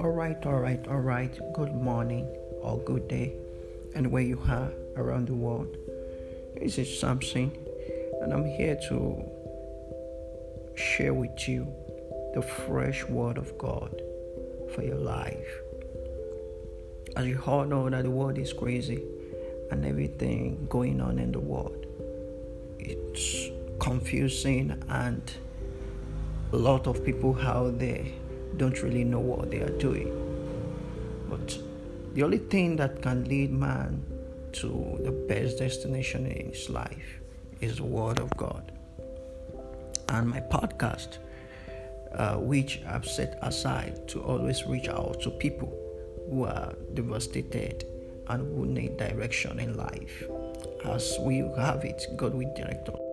All right, all right, all right. Good morning or good day, and where you are around the world. This is something, and I'm here to share with you the fresh word of God for your life. As you all know that the world is crazy and everything going on in the world, it's confusing and a lot of people out there don't really know what they are doing. But the only thing that can lead man to the best destination in his life is the Word of God. And my podcast, uh, which I've set aside to always reach out to people who are devastated and who need direction in life. As we have it, God will direct us.